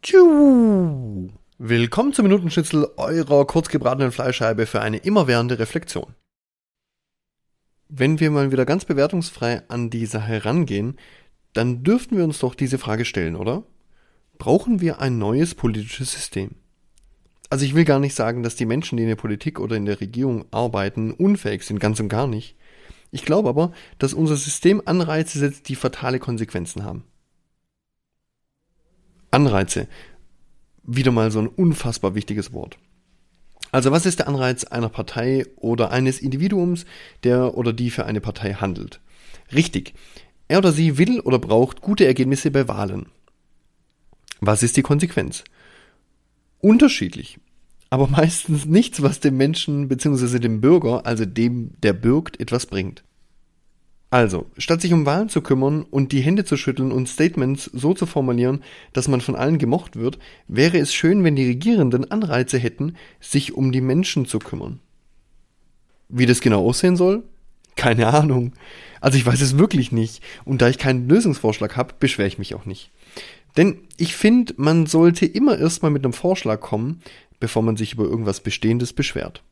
Tschu. Willkommen zum Minutenschnitzel eurer kurzgebratenen Fleischscheibe für eine immerwährende Reflexion. Wenn wir mal wieder ganz bewertungsfrei an die Sache rangehen, dann dürften wir uns doch diese Frage stellen, oder? Brauchen wir ein neues politisches System? Also ich will gar nicht sagen, dass die Menschen, die in der Politik oder in der Regierung arbeiten, unfähig sind, ganz und gar nicht. Ich glaube aber, dass unser System Anreize setzt, die fatale Konsequenzen haben. Anreize. Wieder mal so ein unfassbar wichtiges Wort. Also was ist der Anreiz einer Partei oder eines Individuums, der oder die für eine Partei handelt? Richtig. Er oder sie will oder braucht gute Ergebnisse bei Wahlen. Was ist die Konsequenz? Unterschiedlich. Aber meistens nichts, was dem Menschen bzw. dem Bürger, also dem, der bürgt, etwas bringt. Also, statt sich um Wahlen zu kümmern und die Hände zu schütteln und Statements so zu formulieren, dass man von allen gemocht wird, wäre es schön, wenn die Regierenden Anreize hätten, sich um die Menschen zu kümmern. Wie das genau aussehen soll? Keine Ahnung. Also ich weiß es wirklich nicht. Und da ich keinen Lösungsvorschlag habe, beschwere ich mich auch nicht. Denn ich finde, man sollte immer erstmal mit einem Vorschlag kommen, bevor man sich über irgendwas Bestehendes beschwert.